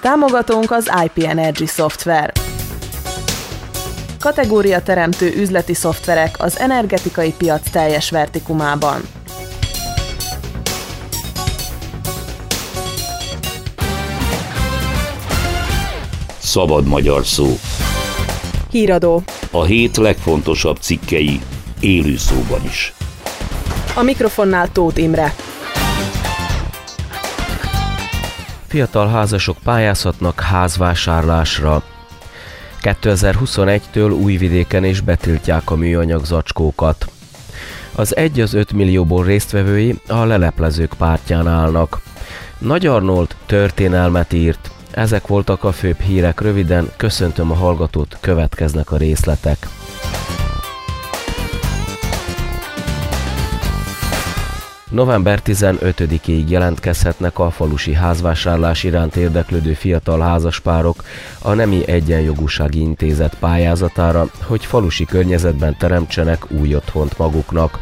Támogatónk az IP Energy Software. Kategória teremtő üzleti szoftverek az energetikai piac teljes vertikumában. Szabad magyar szó. Híradó. A hét legfontosabb cikkei élő szóban is. A mikrofonnál Tóth Imre. Fiatal házasok pályázhatnak házvásárlásra. 2021-től Újvidéken is betiltják a műanyag zacskókat. Az 1 az 5 millióból résztvevői a leleplezők pártján állnak. Nagy Arnold történelmet írt. Ezek voltak a főbb hírek röviden, köszöntöm a hallgatót, következnek a részletek. November 15-ig jelentkezhetnek a falusi házvásárlás iránt érdeklődő fiatal házaspárok a Nemi Egyenjogúsági Intézet pályázatára, hogy falusi környezetben teremtsenek új otthont maguknak.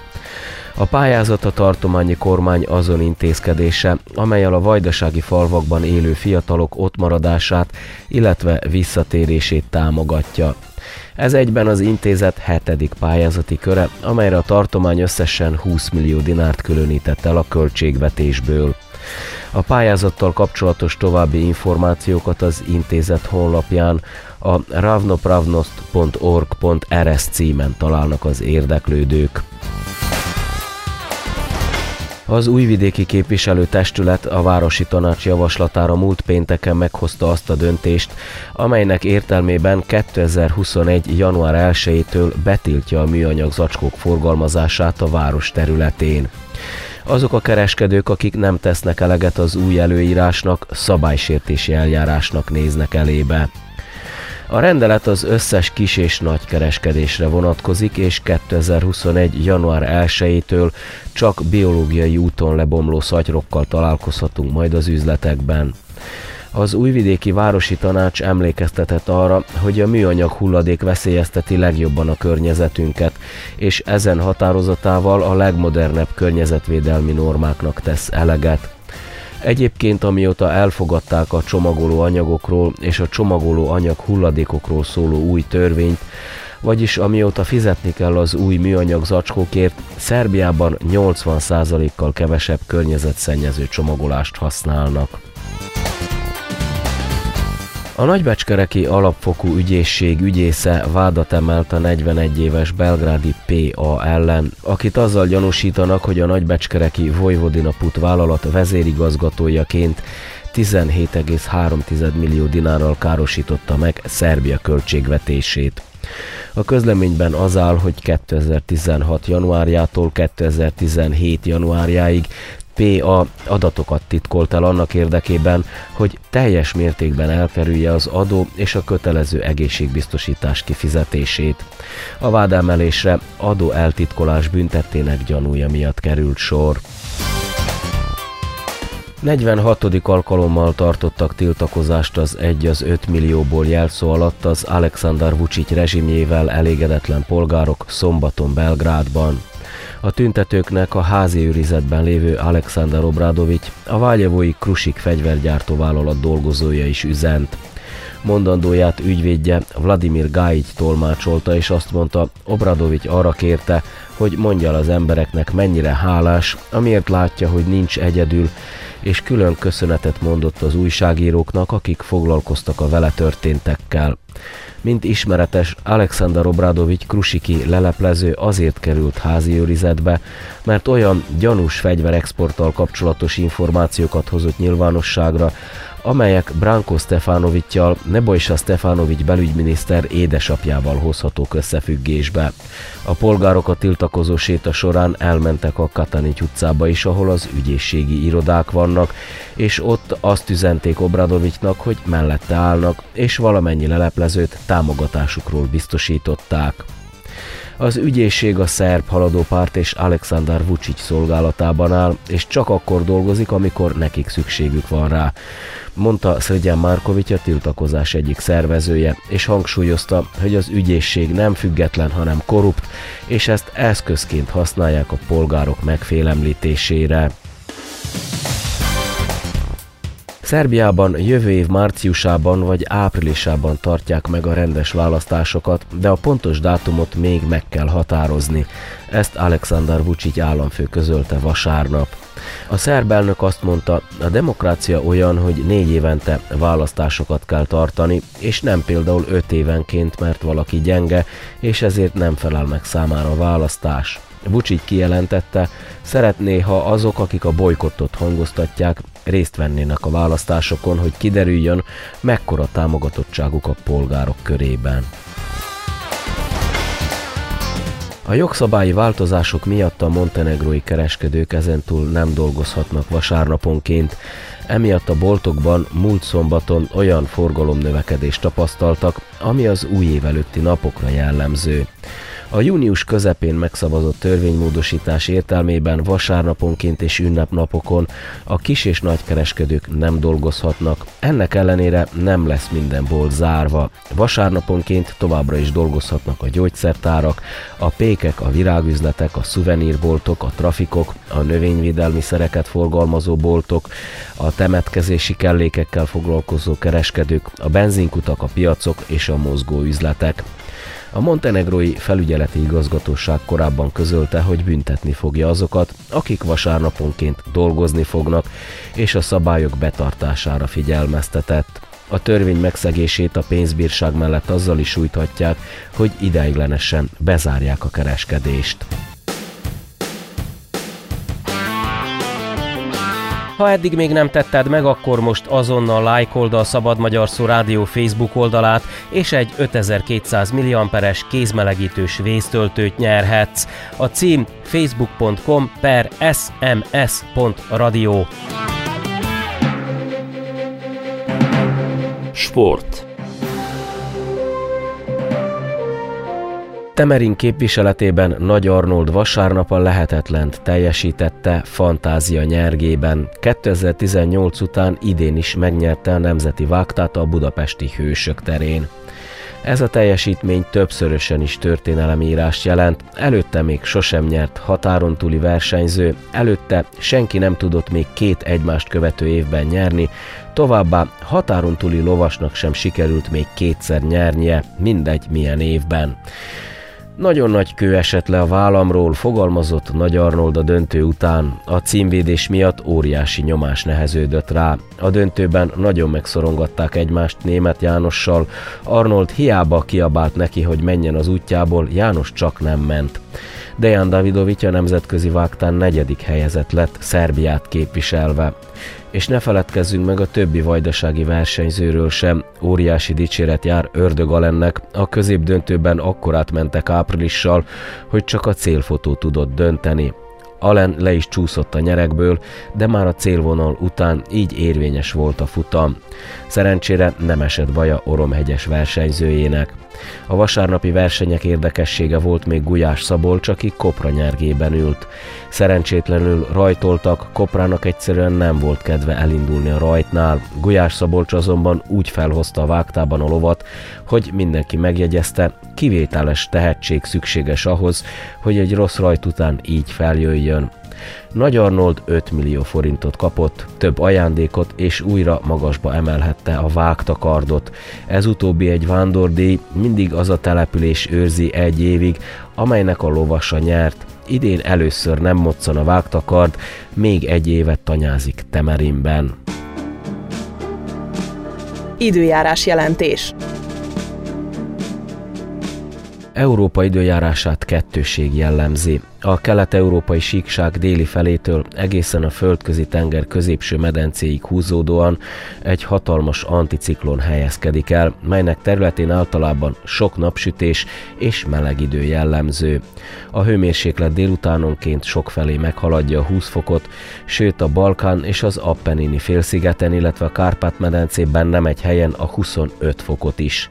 A pályázat a tartományi kormány azon intézkedése, amelyel a vajdasági falvakban élő fiatalok ottmaradását, illetve visszatérését támogatja. Ez egyben az intézet hetedik pályázati köre, amelyre a tartomány összesen 20 millió dinárt különített el a költségvetésből. A pályázattal kapcsolatos további információkat az intézet honlapján a ravnopravnost.org.rs címen találnak az érdeklődők. Az újvidéki képviselőtestület a Városi Tanács javaslatára múlt pénteken meghozta azt a döntést, amelynek értelmében 2021. január 1-től betiltja a műanyag zacskók forgalmazását a város területén. Azok a kereskedők, akik nem tesznek eleget az új előírásnak, szabálysértési eljárásnak néznek elébe. A rendelet az összes kis és nagy kereskedésre vonatkozik, és 2021. január 1-től csak biológiai úton lebomló szatyrokkal találkozhatunk majd az üzletekben. Az újvidéki városi tanács emlékeztetett arra, hogy a műanyag hulladék veszélyezteti legjobban a környezetünket, és ezen határozatával a legmodernebb környezetvédelmi normáknak tesz eleget. Egyébként amióta elfogadták a csomagoló anyagokról és a csomagoló anyag hulladékokról szóló új törvényt, vagyis amióta fizetni kell az új műanyag zacskókért, Szerbiában 80%-kal kevesebb környezetszennyező csomagolást használnak. A nagybecskereki alapfokú ügyészség ügyésze vádat emelt a 41 éves belgrádi PA ellen, akit azzal gyanúsítanak, hogy a nagybecskereki Vojvodina Put vállalat vezérigazgatójaként 17,3 millió dinárral károsította meg Szerbia költségvetését. A közleményben az áll, hogy 2016. januárjától 2017. januárjáig PA adatokat titkolt el annak érdekében, hogy teljes mértékben elkerülje az adó és a kötelező egészségbiztosítás kifizetését. A vádemelésre adó eltitkolás büntettének gyanúja miatt került sor. 46. alkalommal tartottak tiltakozást az 1 az 5 millióból jelszó alatt az Alexander Vucic rezsimjével elégedetlen polgárok szombaton Belgrádban. A tüntetőknek a házi őrizetben lévő Alexander Obradovics, a vágyavói Krusik fegyvergyártó vállalat dolgozója is üzent. Mondandóját ügyvédje Vladimir Gáigy tolmácsolta, és azt mondta, Obradovics arra kérte, hogy mondja az embereknek mennyire hálás, amiért látja, hogy nincs egyedül, és külön köszönetet mondott az újságíróknak, akik foglalkoztak a vele történtekkel. Mint ismeretes, Alexander Obradovics Krusiki leleplező azért került házi őrizetbe, mert olyan gyanús fegyverexporttal kapcsolatos információkat hozott nyilvánosságra, amelyek Branko Stefanovicsal, Nebojsa Stefanovics belügyminiszter édesapjával hozhatók összefüggésbe. A polgárok a tiltakozó séta során elmentek a Katanics utcába is, ahol az ügyészségi irodák vannak, és ott azt üzenték Obradovicsnak, hogy mellette állnak, és valamennyi leleplezőt támogatásukról biztosították. Az ügyészség a szerb haladópárt és Alexander Vucic szolgálatában áll, és csak akkor dolgozik, amikor nekik szükségük van rá mondta Szögyen Márkovics a tiltakozás egyik szervezője, és hangsúlyozta, hogy az ügyészség nem független, hanem korrupt, és ezt eszközként használják a polgárok megfélemlítésére. Szerbiában jövő év márciusában vagy áprilisában tartják meg a rendes választásokat, de a pontos dátumot még meg kell határozni. Ezt Alexander Vucic államfő közölte vasárnap. A szerb elnök azt mondta, a demokrácia olyan, hogy négy évente választásokat kell tartani, és nem például öt évenként, mert valaki gyenge, és ezért nem felel meg számára a választás. Vucic kijelentette, szeretné, ha azok, akik a bolykottot hangoztatják, részt vennének a választásokon, hogy kiderüljön, mekkora támogatottságuk a polgárok körében. A jogszabályi változások miatt a montenegrói kereskedők ezentúl nem dolgozhatnak vasárnaponként, emiatt a boltokban múlt szombaton olyan forgalomnövekedést tapasztaltak, ami az új év előtti napokra jellemző. A június közepén megszavazott törvénymódosítás értelmében vasárnaponként és ünnepnapokon a kis és nagykereskedők nem dolgozhatnak. Ennek ellenére nem lesz minden bolt zárva. Vasárnaponként továbbra is dolgozhatnak a gyógyszertárak, a pékek, a virágüzletek, a szuvenírboltok, a trafikok, a növényvédelmi szereket forgalmazó boltok, a temetkezési kellékekkel foglalkozó kereskedők, a benzinkutak, a piacok és a mozgó üzletek. A montenegrói felügyeleti igazgatóság korábban közölte, hogy büntetni fogja azokat, akik vasárnaponként dolgozni fognak, és a szabályok betartására figyelmeztetett. A törvény megszegését a pénzbírság mellett azzal is sújthatják, hogy ideiglenesen bezárják a kereskedést. Ha eddig még nem tetted meg, akkor most azonnal lájkold a Szabad Magyar Szó Rádió Facebook oldalát, és egy 5200 mAh kézmelegítős vésztöltőt nyerhetsz. A cím facebook.com per sms.radio. Sport. Temerin képviseletében Nagy Arnold vasárnap a lehetetlent teljesítette fantázia nyergében. 2018 után idén is megnyerte a Nemzeti Vágtát a budapesti hősök terén. Ez a teljesítmény többszörösen is történelemírást jelent, előtte még sosem nyert határon túli versenyző, előtte senki nem tudott még két egymást követő évben nyerni, továbbá határon túli lovasnak sem sikerült még kétszer nyernie, mindegy milyen évben. Nagyon nagy kő esett le a vállamról, fogalmazott Nagy Arnold a döntő után. A címvédés miatt óriási nyomás neheződött rá. A döntőben nagyon megszorongatták egymást német Jánossal. Arnold hiába kiabált neki, hogy menjen az útjából, János csak nem ment. Dejan Davidovic a nemzetközi vágtán negyedik helyezett lett, Szerbiát képviselve. És ne feledkezzünk meg a többi vajdasági versenyzőről sem. Óriási dicséret jár Ördög Alennek, a középdöntőben akkorát mentek áprilissal, hogy csak a célfotó tudott dönteni. Allen le is csúszott a nyerekből, de már a célvonal után így érvényes volt a futam. Szerencsére nem esett baja Oromhegyes versenyzőjének. A vasárnapi versenyek érdekessége volt még Gulyás Szabolcs, aki Kopra nyergében ült. Szerencsétlenül rajtoltak, Koprának egyszerűen nem volt kedve elindulni a rajtnál. Gulyás Szabolcs azonban úgy felhozta a vágtában a lovat, hogy mindenki megjegyezte, kivételes tehetség szükséges ahhoz, hogy egy rossz rajt után így feljöjjön. Nagy Arnold 5 millió forintot kapott, több ajándékot és újra magasba emelhette a vágtakardot. Ez utóbbi egy vándordíj, mindig az a település őrzi egy évig, amelynek a lovasa nyert. Idén először nem moccan a vágtakard, még egy évet tanyázik Temerinben. Időjárás jelentés. Európa időjárását kettőség jellemzi. A kelet-európai síkság déli felétől egészen a földközi tenger középső medencéig húzódóan egy hatalmas anticiklon helyezkedik el, melynek területén általában sok napsütés és meleg idő jellemző. A hőmérséklet délutánonként sokfelé meghaladja a 20 fokot, sőt a Balkán és az Appennini félszigeten, illetve a Kárpát-medencében nem egy helyen a 25 fokot is.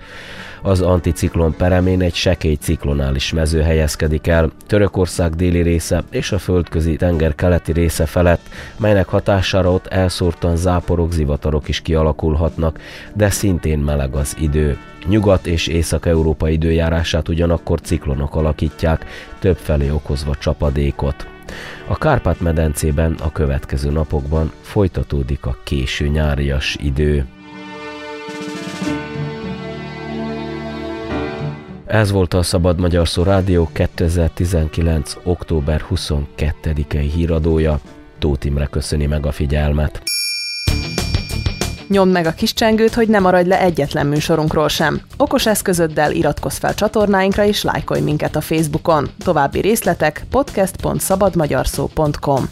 Az anticiklon peremén egy sekély ciklonális mező helyezkedik el Törökország déli része és a földközi tenger keleti része felett, melynek hatására ott elszórtan záporok, zivatarok is kialakulhatnak, de szintén meleg az idő. Nyugat- és Észak-Európa időjárását ugyanakkor ciklonok alakítják, többfelé okozva csapadékot. A Kárpát-medencében a következő napokban folytatódik a késő nyárias idő. Ez volt a Szabad Magyar Szó Rádió 2019. október 22-i híradója. Tóth Imre köszöni meg a figyelmet. Nyomd meg a kis csengőt, hogy ne maradj le egyetlen műsorunkról sem. Okos eszközöddel iratkozz fel csatornáinkra és lájkolj minket a Facebookon. További részletek podcast.szabadmagyarszó.com